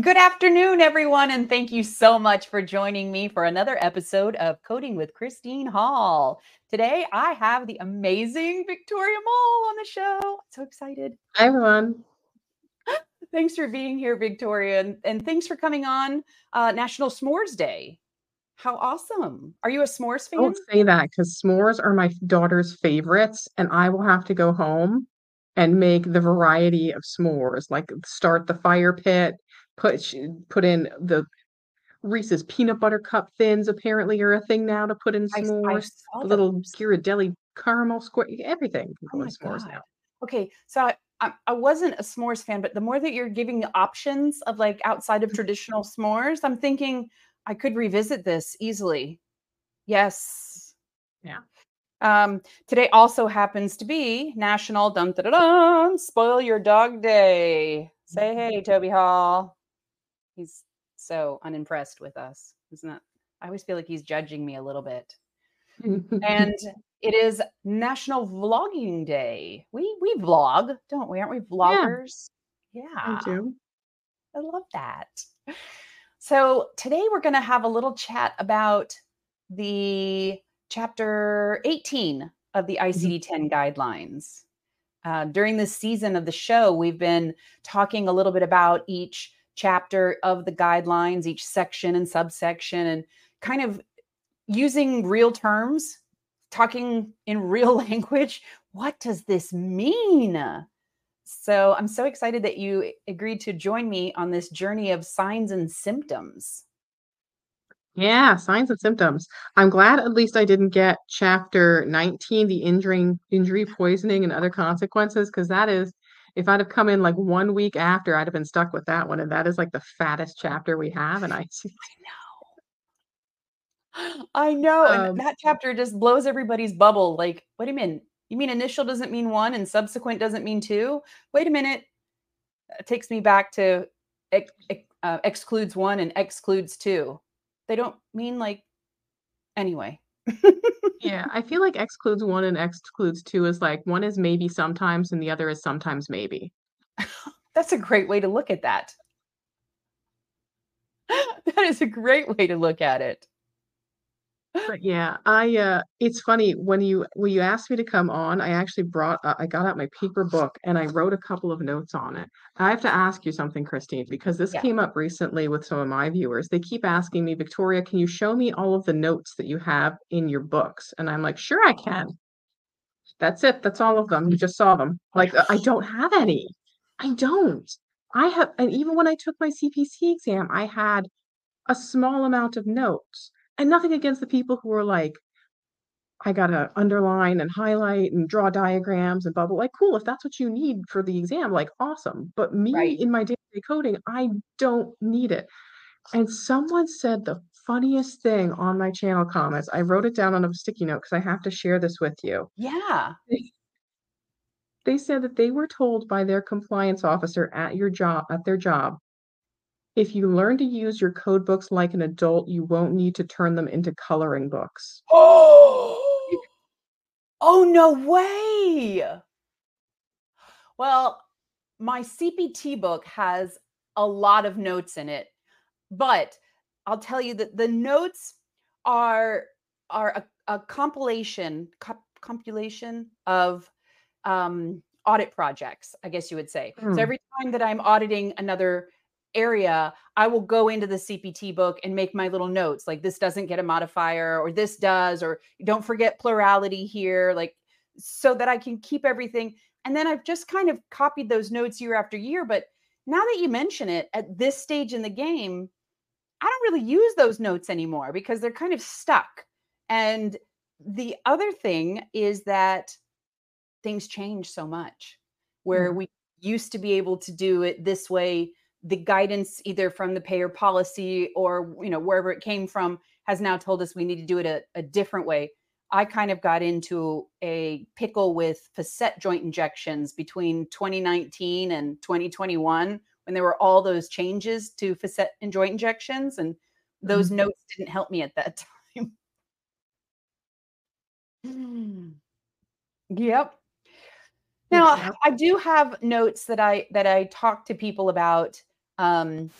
Good afternoon, everyone, and thank you so much for joining me for another episode of Coding with Christine Hall. Today, I have the amazing Victoria Moll on the show. I'm so excited. Hi, everyone. Thanks for being here, Victoria, and, and thanks for coming on uh, National S'mores Day. How awesome! Are you a s'mores fan? Don't say that because s'mores are my daughter's favorites, and I will have to go home and make the variety of s'mores, like start the fire pit, put put in the Reese's peanut butter cup thins apparently are a thing now to put in I, I s'mores. The little. Ghirardelli caramel square, everything can Oh my s'mores god. now. Okay, so I, I I wasn't a s'mores fan, but the more that you're giving the options of like outside of traditional s'mores, I'm thinking I could revisit this easily. Yes. Yeah. Um, today also happens to be National Dum dum Spoil Your Dog Day. Say hey, Toby Hall. He's so unimpressed with us, isn't it? I always feel like he's judging me a little bit. And it is National Vlogging Day. We we vlog, don't we? Aren't we vloggers? Yeah. I do. I love that. So today we're going to have a little chat about the chapter 18 of the ICD 10 guidelines. Uh, during this season of the show, we've been talking a little bit about each chapter of the guidelines, each section and subsection, and kind of using real terms, talking in real language. What does this mean? So I'm so excited that you agreed to join me on this journey of signs and symptoms. Yeah, signs and symptoms. I'm glad at least I didn't get chapter 19, the injury, injury, poisoning, and other consequences, because that is, if I'd have come in like one week after, I'd have been stuck with that one. And that is like the fattest chapter we have. And I I know. I And um, that chapter just blows everybody's bubble. Like, what do you mean? You mean initial doesn't mean one and subsequent doesn't mean two? Wait a minute. It takes me back to ex- ex- uh, excludes one and excludes two. They don't mean like, anyway. yeah, I feel like excludes one and excludes two is like one is maybe sometimes and the other is sometimes maybe. That's a great way to look at that. that is a great way to look at it. But yeah, I uh it's funny when you when you asked me to come on, I actually brought uh, I got out my paper book and I wrote a couple of notes on it. I have to ask you something, Christine, because this Yeah. came up recently with some of my viewers. They keep asking me, Victoria, can you show me all of the notes that you have in your books? And I'm like, sure I can. That's it. That's all of them. You just saw them. Like uh, I don't have any. I don't. I have, and even when I took my CPC exam, I had a small amount of notes. And nothing against the people who are like, I gotta underline and highlight and draw diagrams and bubble. Like, cool, if that's what you need for the exam, like awesome. But me Right. in my day-to-day coding, I don't need it. And someone said the funniest thing on my channel comments. I wrote it down on a sticky note because I have to share this with you. Yeah. They said that they were told by their compliance officer at your job, at their job, if you learn to use your code books like an adult, you won't need to turn them into coloring books. Oh, oh no way. Well, my CPT book has a lot of notes in it, but I'll tell you that the notes are are a, a compilation comp- compilation of um, audit projects, I guess you would say. Hmm. So every time that I'm auditing another area, I will go into the CPT book and make my little notes like this doesn't get a modifier or this does, or don't forget plurality here, like so that I can keep everything. And then I've just kind of copied those notes year after year. But now that you mention it at this stage in the game, I don't really use those notes anymore because they're kind of stuck. And the other thing is that things change so much where Mhm. we used to be able to do it this way the guidance either from the payer policy or you know wherever it came from has now told us we need to do it a, a different way i kind of got into a pickle with facet joint injections between 2019 and 2021 when there were all those changes to facet and joint injections and those Mhm. notes didn't help me at that time Hmm. yep now I do have notes that I that I talk to people about um,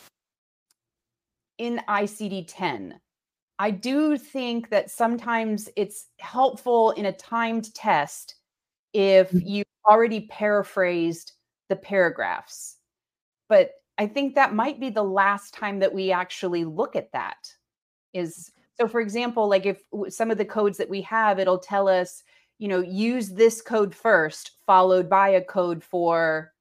in ICD 10. I do think that sometimes it's helpful in a timed test if Mm. you already paraphrased the paragraphs. But I think that might be the last time that we actually look at that. Is so, for example, like if some of the codes that we have, it'll tell us, you know, use this code first, followed by a code for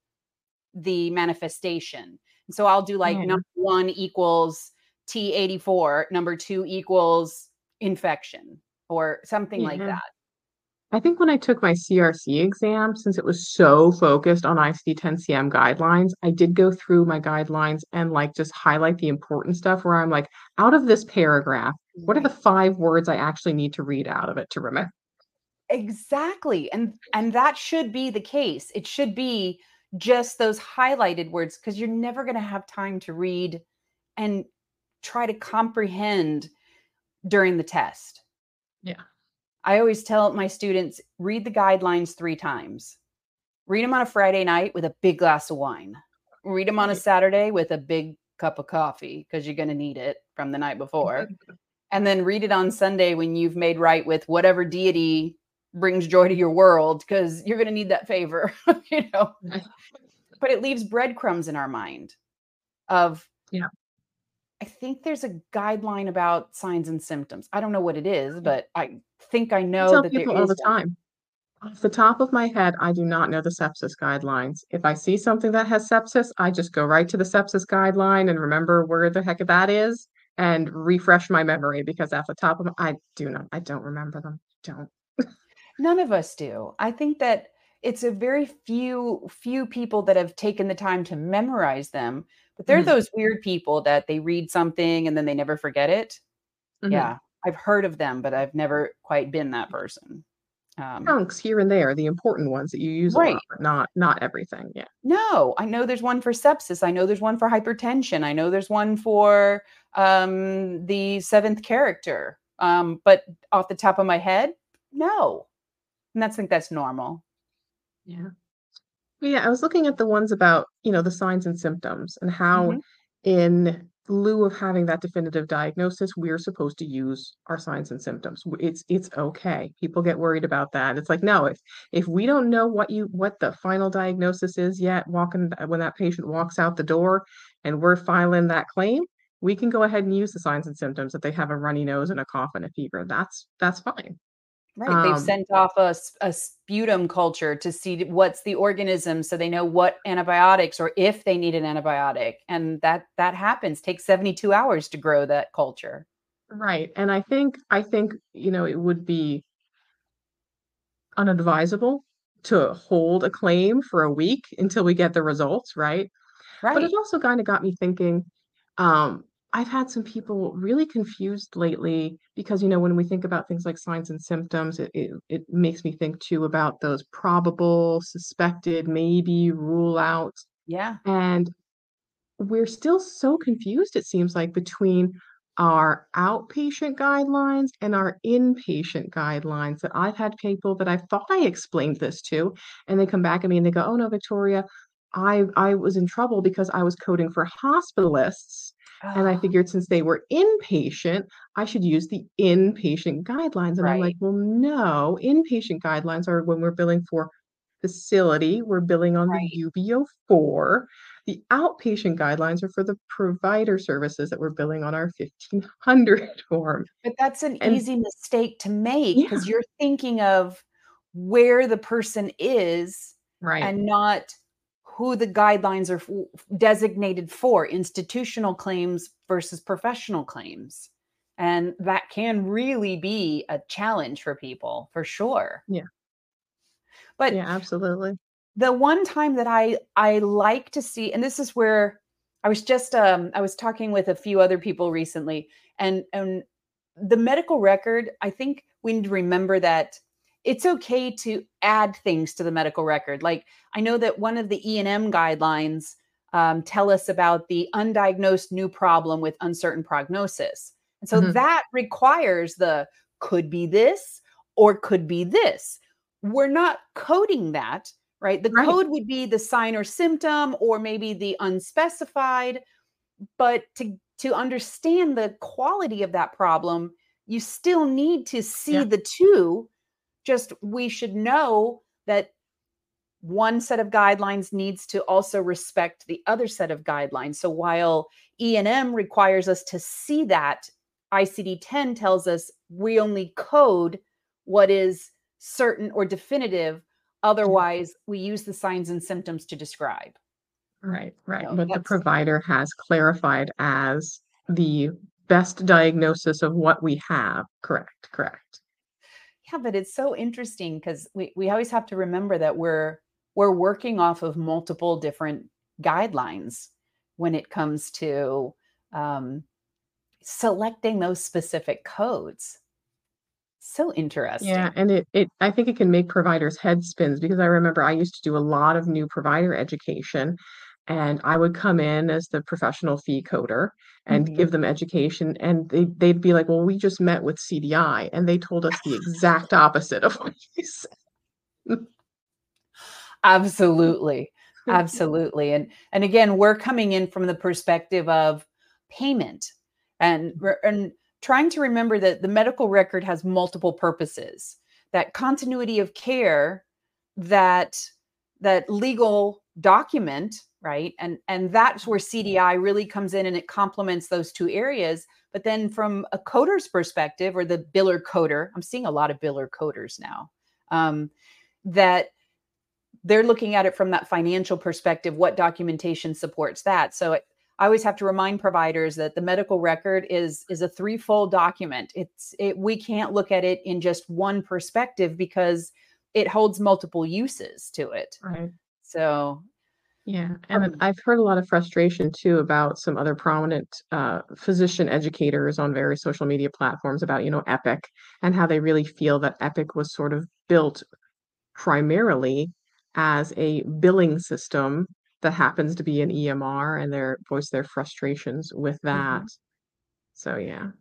the manifestation. And so I'll do like Yeah. number one equals T84, number two equals infection, or something like that. I think when I took my CRC exam, since it was so focused on ICD-10-CM guidelines, I did go through my guidelines and like just highlight the important stuff where I'm like, out of this paragraph, what are the five words I actually need to read out of it to remember? Exactly. And and that should be the case. It should be just those highlighted words because you're never going to have time to read and try to comprehend during the test. Yeah. I always tell my students read the guidelines 3 times. Read them on a Friday night with a big glass of wine. Read them on a Saturday with a big cup of coffee because you're going to need it from the night before. and then read it on Sunday when you've made right with whatever deity brings joy to your world because you're going to need that favor, you know. But it leaves breadcrumbs in our mind of Yeah. I think there's a guideline about signs and symptoms. I don't know what it is, but I think I I know tell that there people all the time. Off the top of my head, I do not know the sepsis guidelines. If I see something that has sepsis, I just go right to the sepsis guideline and remember where the heck of that is and refresh my memory because at the top of my, I do not, I don't remember them. Don't. None of us do. I think that it's a very few few people that have taken the time to memorize them, but they're Mhm. those weird people that they read something and then they never forget it. Mhm. Yeah, I've heard of them, but I've never quite been that person. Um, Chunks here and there, the important ones that you use a Right. lot, but not not everything. Yeah. no, I know there's one for sepsis. I know there's one for hypertension. I know there's one for um, the seventh character. Um, but off the top of my head, no. And that's think that's normal. Yeah. Yeah, I was looking at the ones about, you know, the signs and symptoms and how Mhm. in lieu of having that definitive diagnosis, we're supposed to use our signs and symptoms. It's it's okay. People get worried about that. It's like, no, if if we don't know what you what the final diagnosis is yet, walking when that patient walks out the door and we're filing that claim, we can go ahead and use the signs and symptoms if they have a runny nose and a cough and a fever. That's that's fine. Right. They've Um, sent off a, a sputum culture to see what's the organism so they know what antibiotics or if they need an antibiotic. And that that happens. Takes 72 hours to grow that culture. Right. And I think I think, you know, it would be unadvisable to hold a claim for a week until we get the results, right? Right. But it also kind of got me thinking, um, I've had some people really confused lately because, you know, when we think about things like signs and symptoms, it, it, it makes me think too about those probable, suspected, maybe, rule out. Yeah. And we're still so confused, it seems like, between our outpatient guidelines and our inpatient guidelines that I've had people that I thought I explained this to, and they come back at me and they go, "Oh no, Victoria, I I was in trouble because I was coding for hospitalists, and I figured since they were inpatient, I should use the inpatient guidelines." And I'm like, "Well, no, inpatient guidelines are when we're billing for facility, we're billing on the UB04. The outpatient guidelines are for the provider services that we're billing on our 1500 form. But that's an And easy mistake to make yeah, because you're thinking of where the person is right. and not who the guidelines are f- designated for institutional claims versus professional claims. And that can really be a challenge for people for sure. Yeah. But Yeah, absolutely. the one time that I I like to see, and this is where I was just um I was talking with a few other people recently, and and the medical record, I think we need to remember that it's okay to add things to the medical record. Like I know that one of the E and M guidelines um, tell us about the undiagnosed new problem with uncertain prognosis, and so Mhm. that requires the could be this or could be this. We're not coding that right? The Right. code would be the sign or symptom, or maybe the unspecified. But to to understand the quality of that problem, you still need to see Yeah. the two. Just we should know that one set of guidelines needs to also respect the other set of guidelines. So while E&M requires us to see that, ICD-10 tells us we only code what is certain or definitive. Otherwise, we use the signs and symptoms to describe. Right, right. So But the provider has clarified as the best diagnosis of what we have. Correct, correct. Yeah, but it's so interesting because we, we always have to remember that we're we're working off of multiple different guidelines when it comes to um, selecting those specific codes. So interesting. Yeah, and it, it I think it can make providers head spins because I remember I used to do a lot of new provider education and I would come in as the professional fee coder and Mhm. give them education and they they'd be like, "Well, we just met with CDI and they told us the exact opposite of what you said." Absolutely. Absolutely. And and again, we're coming in from the perspective of payment and and trying to remember that the medical record has multiple purposes. That continuity of care that that legal document, right? And and that's where CDI really comes in and it complements those two areas. But then from a coder's perspective or the biller coder, I'm seeing a lot of biller coders now. Um, that they're looking at it from that financial perspective what documentation supports that so it, i always have to remind providers that the medical record is is a threefold document it's it we can't look at it in just one perspective because it holds multiple uses to it Right. So Yeah, and I've heard a lot of frustration too about some other prominent uh, physician educators on various social media platforms about, you know, Epic and how they really feel that Epic was sort of built primarily as a billing system that happens to be an EMR and their voice their frustrations with that. Mhm. So yeah.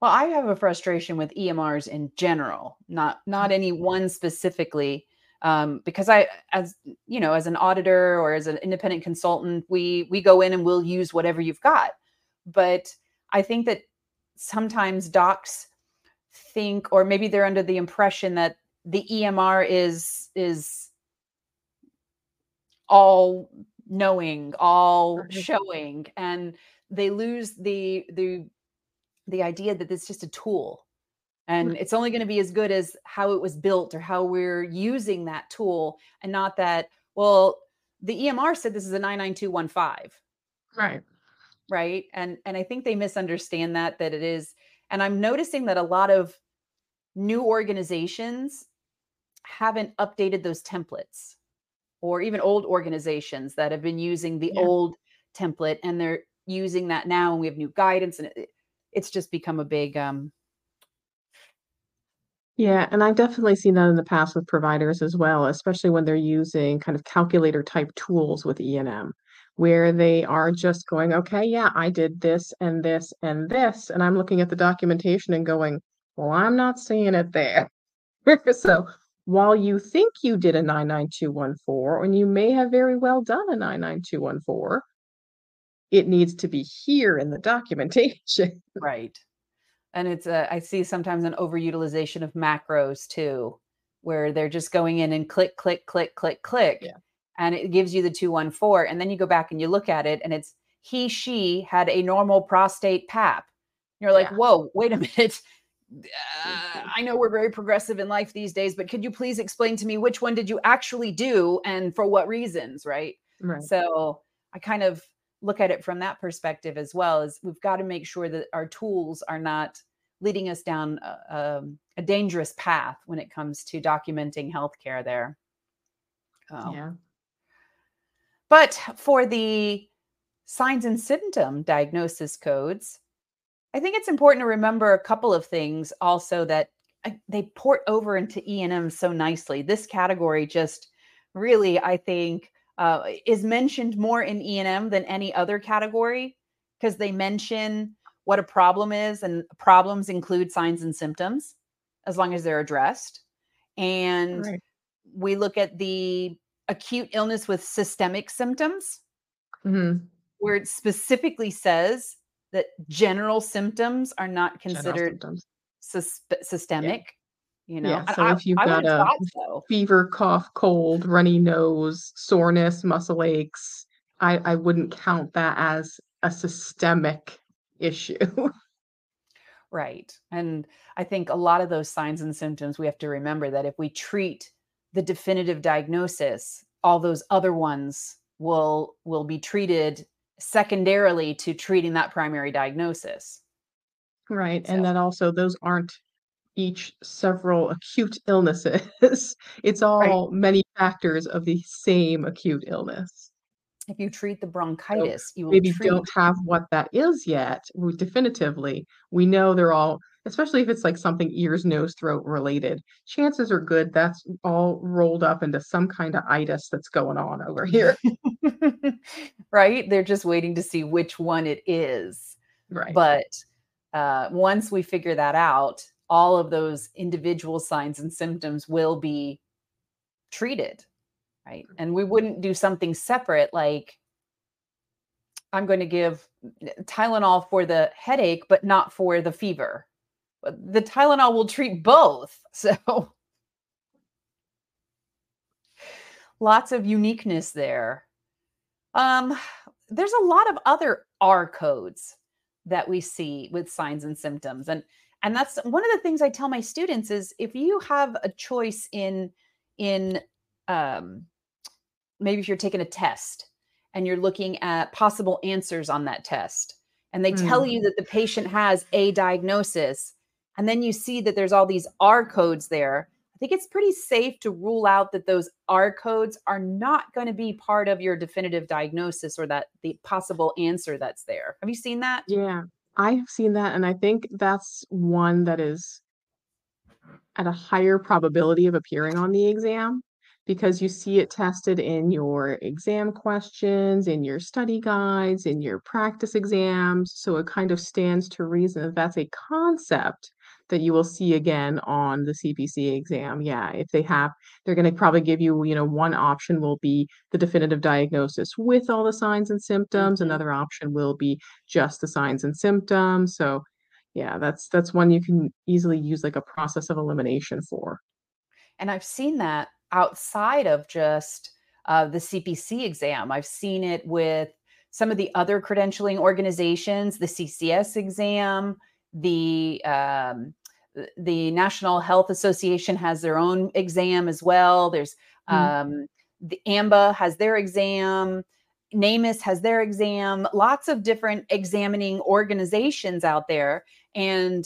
well i have a frustration with emrs in general not not any one specifically um, because i as you know as an auditor or as an independent consultant we we go in and we'll use whatever you've got. But i think that sometimes docs think or maybe they're under the impression that the emr is is all knowing all showing and they lose the the the idea that it's just a tool and it's only going to be as good as how it was built or how we're using that tool and not that well the emr said this is a 99215 Right. right and and i think they misunderstand that that it is and i'm noticing that a lot of new organizations haven't updated those templates or even old organizations that have been using the Yeah. old template and they're using that now and we have new guidance and it, it's just become a big um Yeah, and I've definitely seen that in the past with providers as well, especially when they're using kind of calculator type tools with E&M, where they are just going, okay, yeah, I did this and this and this. And I'm looking at the documentation and going, well, I'm not seeing it there. So while you think you did a 99214, and you may have very well done a 99214, it needs to be here in the documentation. right and it's a i see sometimes an overutilization of macros too where they're just going in and click click click click click Yeah. and it gives you the 214 and then you go back and you look at it and it's he she had a normal prostate pap you're like Yeah. whoa wait a minute uh, i know we're very progressive in life these days but could you please explain to me which one did you actually do and for what reasons right Right. so I kind of look at it from that perspective as well as we've got to make sure that our tools are not leading us down a, um, a dangerous path when it comes to documenting healthcare there. Um, Yeah. But for the signs and symptom diagnosis codes, I think it's important to remember a couple of things also that uh, they port over into E&M so nicely. This category just really, I think, uh, is mentioned more in E&M than any other category because they mention what a problem is, and problems include signs and symptoms as long as they're addressed. And Right. we look at the acute illness with systemic symptoms Mhm. where it specifically says that general symptoms are not considered sus- systemic. You know, Yeah, so I, if you've I got have a so. fever, cough, cold, runny nose, soreness, muscle aches, I, I wouldn't count that as a systemic issue. Right. And I think a lot of those signs and symptoms, we have to remember that if we treat the definitive diagnosis, all those other ones will will be treated secondarily to treating that primary diagnosis. Right. So And then also those aren't each several acute illnesses. It's right. all many factors of the same acute illness. If you treat the So bronchitis, you will maybe treat don't have what that is yet we- definitively. We know they're all, especially if it's like something ears, nose, throat related. Chances are good that's all rolled up into some kind of itis that's going on over here. right? They're just waiting to see which one it is. Right. But uh, once we figure that out, all of those individual signs and symptoms will be treated, right? And we wouldn't do something separate like I'm going to give Tylenol for the headache, but not for the fever. The Tylenol will treat both. So lots of uniqueness there. Um, there's a lot of other R codes that we see with signs and symptoms. And and that's one of the things I tell my students is if you have a choice in in um, maybe if you're taking a test and you're looking at possible answers on that test and they tell Mm. you that the patient has a diagnosis and then you see that there's all these R codes there I think it's pretty safe to rule out that those R codes are not going to be part of your definitive diagnosis or that the possible answer that's there. Have you seen that? Yeah, I have seen that, and I think that's one that is at a higher probability of appearing on the exam because you see it tested in your exam questions, in your study guides, in your practice exams. So it kind of stands to reason that that's a concept that you will see again on the CPC exam. Yeah, if they have, they're going to probably give you, you know, one option will be the definitive diagnosis with all the signs and symptoms. Mhm. Another option will be just the signs and symptoms. So yeah, that's that's one you can easily use like a process of elimination for. And I've seen that outside of just uh, the CPC exam. I've seen it with some of the other credentialing organizations, the CCS exam, the um, the National Health Association has their own exam as well. There's Mm. um, the AMBA has their exam. NAMAS has their exam. Lots of different examining organizations out there, and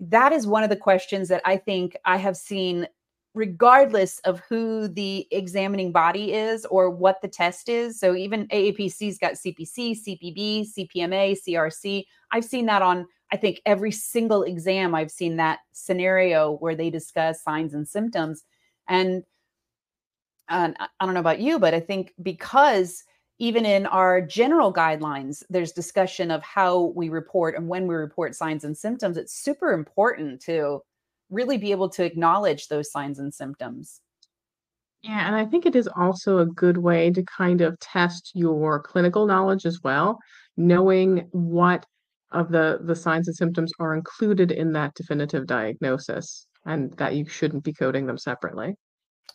that is one of the questions that I think I have seen regardless of who the examining body is or what the test is. So even AAPC's got CPC, CPB, CPMA, CRC. I've seen that on I think every single exam I've seen that scenario where they discuss signs and symptoms and and I I don't know about you, but I think because even in our general guidelines, there's discussion of how we report and when we report signs and symptoms. It's super important to really be able to acknowledge those signs and symptoms. Yeah, and I think it is also a good way to kind of test your clinical knowledge as well, knowing what of the the signs and symptoms are included in that definitive diagnosis and that you shouldn't be coding them separately.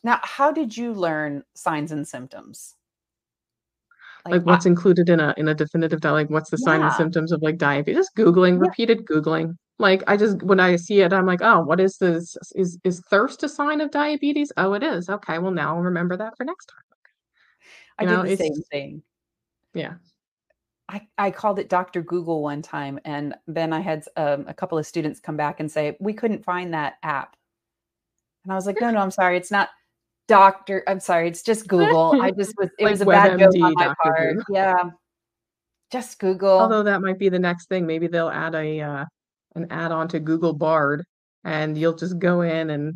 Now, how did you learn signs and symptoms? Like, Like I, what's included in a in a definitive di like what's the sign and symptoms of like diabetes? Just Googling, yeah, repeated Googling. Like I just when I see it, I'm like, oh, what is this? Is is thirst a sign of diabetes? Oh, it is. Okay, well now I'll remember that for next time. I did the same thing. yeah. I, I called it Dr. Google one time, and then I had um, a couple of students come back and say, We couldn't find that app. And I was like, No, no, I'm sorry. It's not Doctor. I'm sorry. It's just Google. I just was, it Like was a bad joke on my Dr. part. Google. Yeah, just Google. Although that might be the next thing. Maybe they'll add a uh, an add-on to Google Bard, and you'll just go in and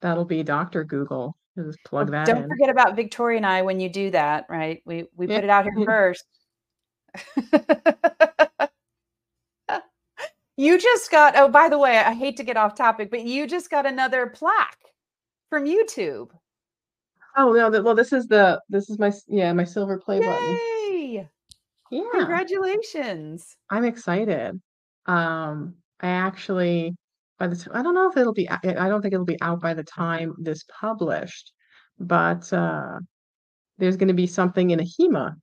that'll be Dr. Google. Just plug that don't in. forget about Victoria and I when you do that, right? We we Yeah. put it out here first. You just got, oh, by the way, I hate to get off topic, but you just got another plaque from YouTube. Oh no, well, this is the this is my yeah my silver play button. Yay! Yeah. Congratulations. I'm excited. Um, I actually, by the time I don't know if it'll be I don't think it'll be out by the time this published, but, uh, there's gonna be something in AHIMA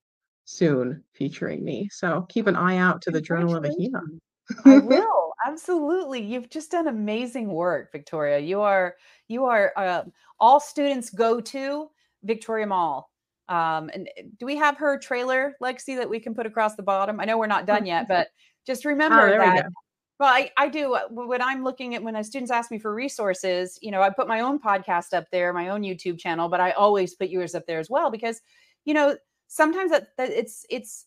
soon featuring me, so keep an eye out to the Journal of AHIMA. Congratulations. I will, absolutely. You've just done amazing work, Victoria. You are you are, uh, all students go to Victoria Moll. Um, and eh, do we have her trailer, Lexi, that we can put across the bottom? I know we're not done yet, but just Oh, remember we that go. well, I, I do uh, when I'm looking at when a students ask me for resources, you know, I put my own podcast up there, my own YouTube channel, but I always put yours up there as well because, you know, sometimes that, that it's it's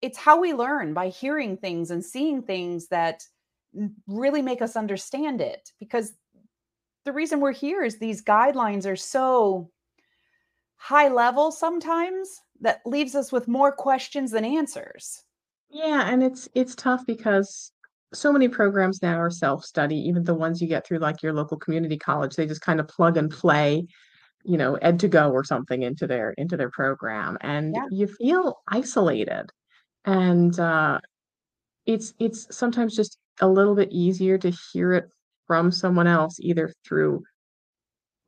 it's how we learn by hearing things and seeing things that really make us understand it because the reason we're here is these guidelines are so high level sometimes that leaves us with more questions than answers. Yeah, and it's it's tough because so many programs now are self-study, even the ones you get through, like, your local community college, they just kinda plug and play, you know, ed2go or something into their into their program, and Yeah. you feel isolated, and, uh, it's it's sometimes just a little bit easier to hear it from someone else, either through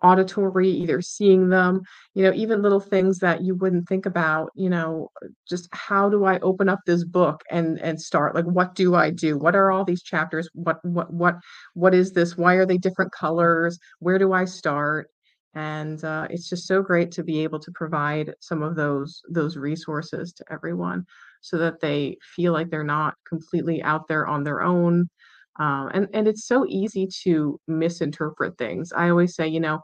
auditory, either seeing them, you know, even little things that you wouldn't think about, you know, just how do I open up this book and and start? Like, what do I do? What are all these chapters? What what what what is this? Why are they different colors? Where do I start? And uh, it's just so great to be able to provide some of those those resources to everyone so that they feel like they're not completely out there on their own um, and and it's so easy to misinterpret things. I always say, you know,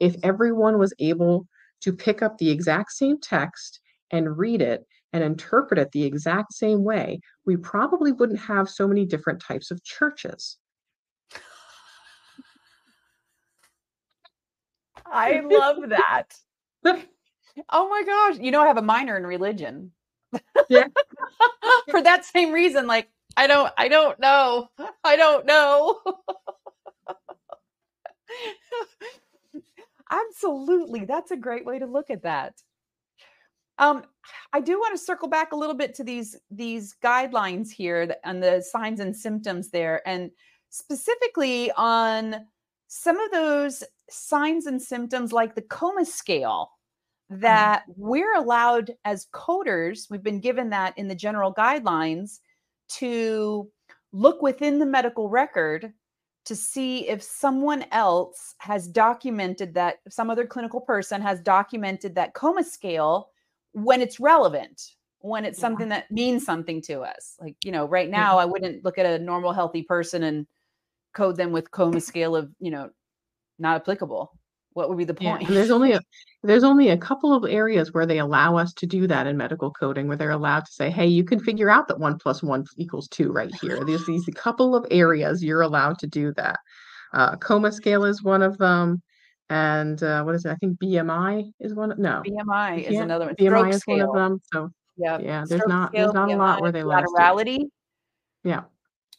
if everyone was able to pick up the exact same text and read it and interpret it the exact same way, we probably wouldn't have so many different types of churches. I love that. Oh my gosh. You know, I have a minor in religion. Yeah. For that same reason, like, I don't, I don't know. I don't know. Absolutely. That's a great way to look at that. Um, I do want to circle back a little bit to these these guidelines here and the signs and symptoms there, and specifically on some of those signs and symptoms like the coma scale mm-hmm. that we're allowed as coders, we've been given that in the general guidelines to look within the medical record to see if someone else has documented that, some other clinical person has documented that coma scale when it's relevant, when it's Yeah. something that means something to us. Like, you know, right Yeah. now, I wouldn't look at a normal, healthy person and code them with coma scale of, you know, not applicable. What would be the Yeah, point? and there's only a there's only a couple of areas where they allow us to do that in medical coding, where they're allowed to say, "Hey, you can figure out that 1 plus 1 equals 2 right here." There's these couple of areas you're allowed to do that. Uh, coma scale is one of them, and, uh, what is it? I think BMI is one of, no, BMI is another one. BMI is one of them, so Yeah. yeah, there's Stroke not there's scale, not a lot where they let us it. laterality, Yeah.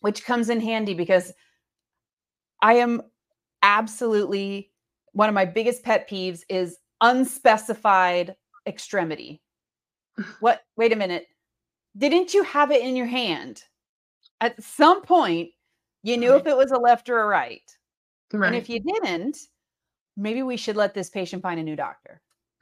which comes in handy because I am absolutely one of my biggest pet peeves is unspecified extremity. What? Wait a minute. Didn't you have it in your hand? At some point, you knew if it was a left or a right. And if you didn't, maybe we should let this patient find a new doctor.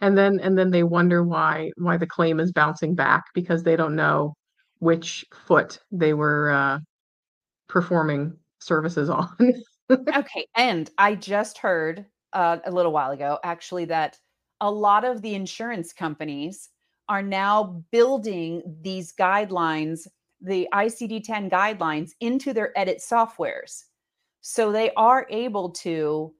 And then and then they wonder why why the claim is bouncing back because they don't know which foot they were, uh, performing services on. Okay, and I just heard uh, a little while ago actually that a lot of the insurance companies are now building these guidelines, the ICD-10 guidelines into their edit softwares. So they are able to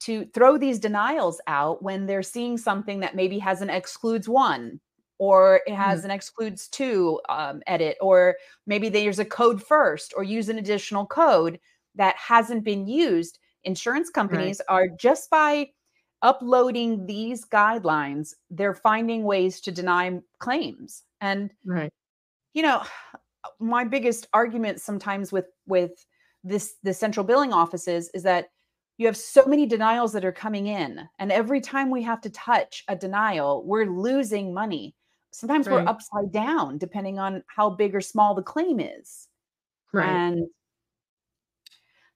to throw these denials out when they're seeing something that maybe has an excludes one or it has an excludes two um, edit or maybe there's a code first or use an additional code that hasn't been used. Insurance companies are just by uploading these guidelines they're finding ways to deny claims. And Right. you know my biggest argument sometimes with with this the central billing offices is that you have so many denials that are coming in and every time we have to touch a denial we're losing money sometimes right. we're upside down depending on how big or small the claim is right. and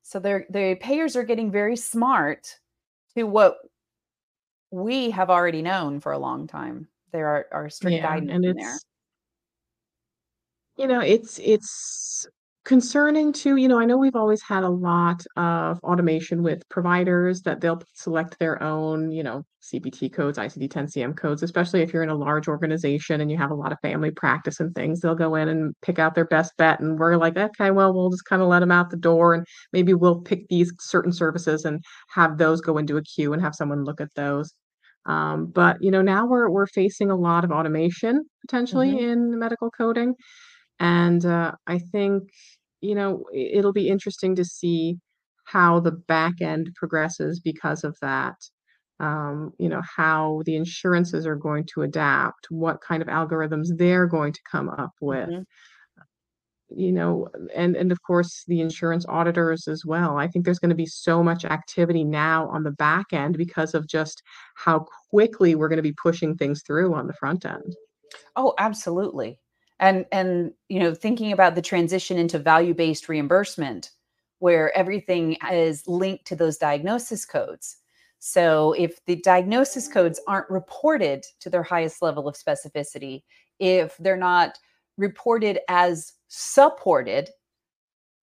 so they're the payers are getting very smart to what we have already known for a long time. There are, are strict yeah, guidance and it's, there. You know it's it's concerning too you know i know we've always had a lot of automation with providers that they'll select their own you know cpt codes icd-10 cm codes especially if you're in a large organization and you have a lot of family practice and things they'll go in and pick out their best bet and we're like okay well we'll just kind of let them out the door and maybe we'll pick these certain services and have those go into a queue and have someone look at those um, but you know now we're we're facing a lot of automation potentially mm-hmm. in medical coding and uh, I think, you know, it'll be interesting to see how the back end progresses because of that. Um, you know, how the insurances are going to adapt, what kind of algorithms they're going to come up with. Mm-hmm. You know, and and of course the insurance auditors as well. I think there's going to be so much activity now on the back end because of just how quickly we're going to be pushing things through on the front end. Oh, absolutely and and you know thinking about the transition into value-based reimbursement where everything is linked to those diagnosis codes. So if the diagnosis codes aren't reported to their highest level of specificity if they're not reported as supported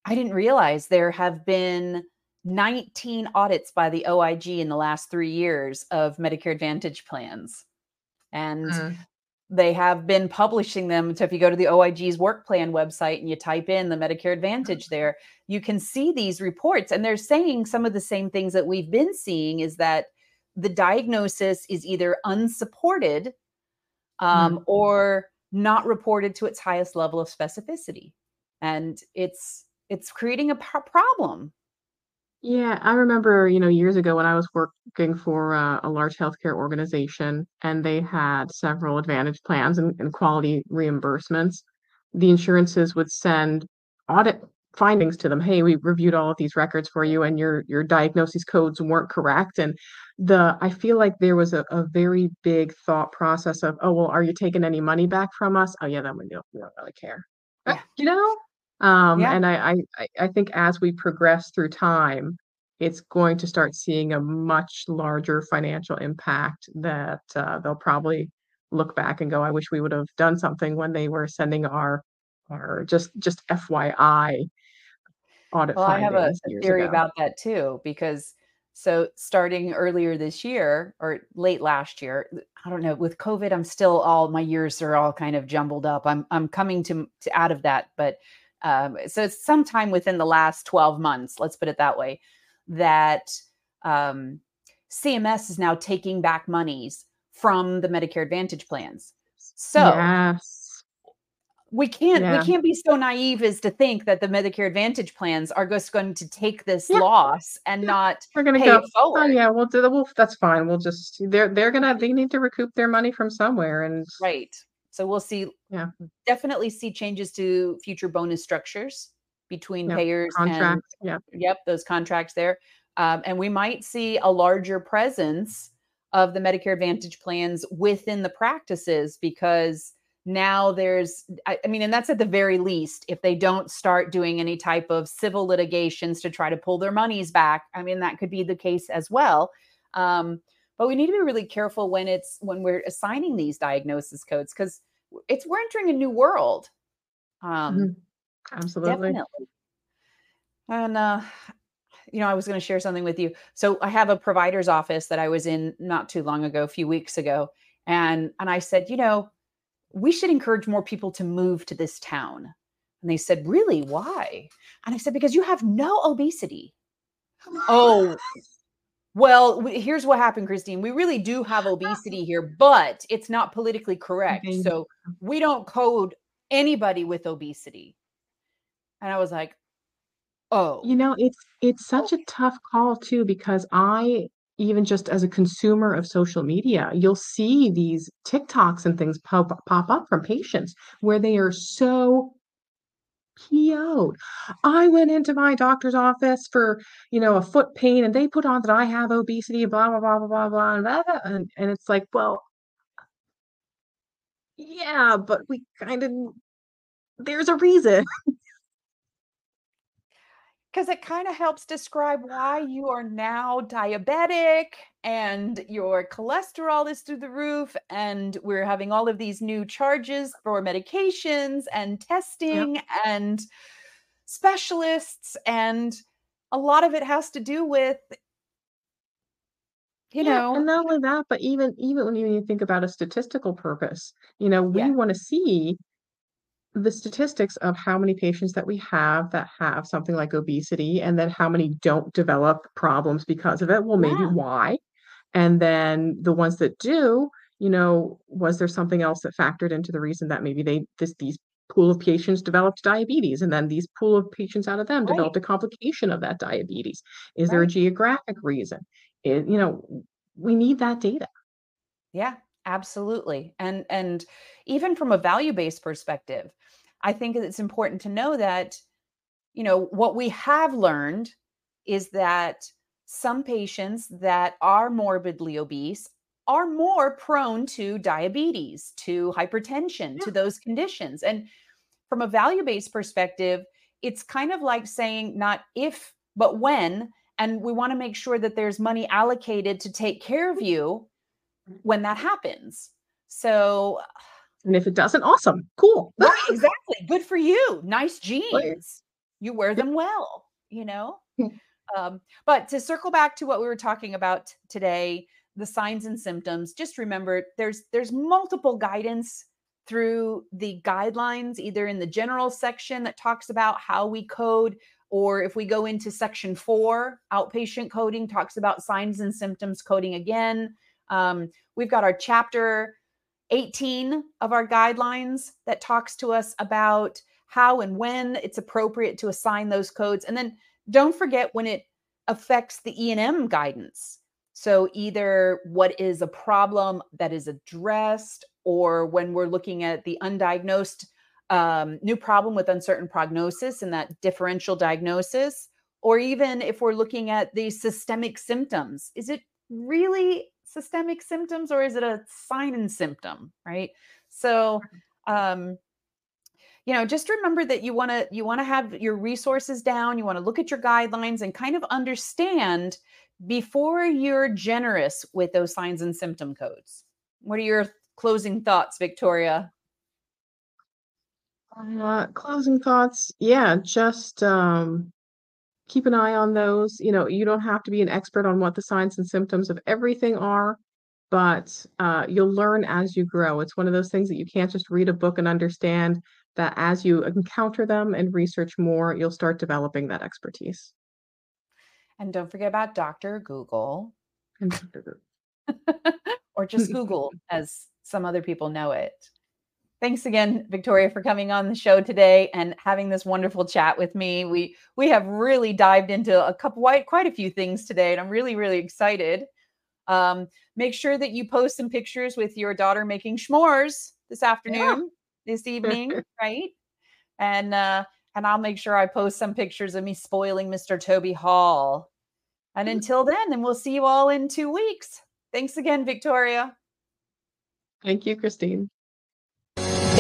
i didn't realize there have been 19 audits by the oig in the last three years of medicare advantage plans. And mm they have been publishing them. So if you go to the OIG's work plan website and you type in the Medicare Advantage there, you can see these reports. And they're saying some of the same things that we've been seeing is that the diagnosis is either unsupported um, mm. or not reported to its highest level of specificity. And it's it's creating a problem yeah, I remember, you know, years ago when I was working for uh, a large healthcare organization and they had several advantage plans and, and quality reimbursements, the insurances would send audit findings to them. Hey, we reviewed all of these records for you and your your diagnosis codes weren't correct. And the I feel like there was a, a very big thought process of, oh, well, are you taking any money back from us? Oh, yeah, then we don't, we don't really care. Uh, yeah. You know? Um, yeah. And I, I, I think as we progress through time, it's going to start seeing a much larger financial impact that uh, they'll probably look back and go, I wish we would have done something when they were sending our, our just just FYI audit. Well, I have a, a theory ago. about that too, because so starting earlier this year or late last year, I don't know, with COVID, I'm still all my years are all kind of jumbled up. I'm I'm coming to, to out of that, but um, so it's sometime within the last 12 months, let's put it that way, that um, CMS is now taking back monies from the Medicare Advantage plans. So yes. we can't yeah. we can't be so naive as to think that the Medicare Advantage plans are just going to take this yeah. loss and not we're going to go forward. Oh yeah, we'll do we'll, that's fine. We'll just they're they're gonna they need to recoup their money from somewhere and right so we'll see, yeah, definitely see changes to future bonus structures between yep. payers and yep. yep, those contracts there. Um, and we might see a larger presence of the Medicare Advantage plans within the practices because now there's, I, I mean, and that's at the very least, if they don't start doing any type of civil litigations to try to pull their monies back, I mean, that could be the case as well. Um, but we need to be really careful when it's when we're assigning these diagnosis codes because it's we're entering a new world. Um mm-hmm. absolutely. definitely. and uh you know i was going to share something with you. So i have a provider's office that i was in not too long ago a few weeks ago and and i said you know we should encourage more people to move to this town. And they said really? Why? And i said because you have no obesity. Oh well, here's what happened, Christine. We really do have obesity here, but it's not politically correct. Okay. So we don't code anybody with obesity. And I was like, oh. You know, it's it's such okay. a tough call too because I even just as a consumer of social media, you'll see these TikToks and things pop pop up from patients where they are so PO'd. I went into my doctor's office for, you know, a foot pain and they put on that I have obesity, blah, blah, blah, blah, blah, blah, blah, blah, and, and it's like, well, yeah, but we kind of, there's a reason. Because it kind of helps describe why you are now diabetic and your cholesterol is through the roof and we're having all of these new charges for medications and testing yep. and specialists and a lot of it has to do with you yeah, know and not only that but even even when you think about a statistical purpose you know we yeah. want to see the statistics of how many patients that we have that have something like obesity and then how many don't develop problems because of it well maybe yeah. why and then the ones that do you know was there something else that factored into the reason that maybe they this these pool of patients developed diabetes and then these pool of patients out of them right. developed a complication of that diabetes is right. there a geographic reason it, you know we need that data yeah absolutely and and even from a value based perspective i think it's important to know that you know what we have learned is that some patients that are morbidly obese are more prone to diabetes to hypertension yeah. to those conditions and from a value based perspective it's kind of like saying not if but when and we want to make sure that there's money allocated to take care of mm-hmm. you when that happens. So, and if it doesn't, awesome, cool. Right, exactly. Good for you. Nice jeans. You wear them well, you know? um, but to circle back to what we were talking about today, the signs and symptoms, just remember there's there's multiple guidance through the guidelines, either in the general section that talks about how we code, or if we go into section four, outpatient coding talks about signs and symptoms coding again. Um, we've got our chapter 18 of our guidelines that talks to us about how and when it's appropriate to assign those codes. And then don't forget when it affects the E&M guidance. So either what is a problem that is addressed or when we're looking at the undiagnosed um, new problem with uncertain prognosis and that differential diagnosis, or even if we're looking at the systemic symptoms, is it really systemic symptoms or is it a sign and symptom right? So um you know just remember that you want to you want to have your resources down you want to look at your guidelines and kind of understand before you're generous with those signs and symptom codes. What are your closing thoughts victoria? Uh, closing thoughts? Yeah just um keep an eye on those. You know, you don't have to be an expert on what the signs and symptoms of everything are, but uh, you'll learn as you grow. It's one of those things that you can't just read a book and understand that as you encounter them and research more, you'll start developing that expertise. And don't forget about Dr. Google. or just Google, as some other people know it. Thanks again, Victoria, for coming on the show today and having this wonderful chat with me. We we have really dived into a couple quite quite a few things today, and I'm really really excited. Um, make sure that you post some pictures with your daughter making s'mores this afternoon, yeah. this evening, right? And uh, and I'll make sure I post some pictures of me spoiling Mr. Toby Hall. And mm. until then, and we'll see you all in two weeks. Thanks again, Victoria. Thank you, Christine.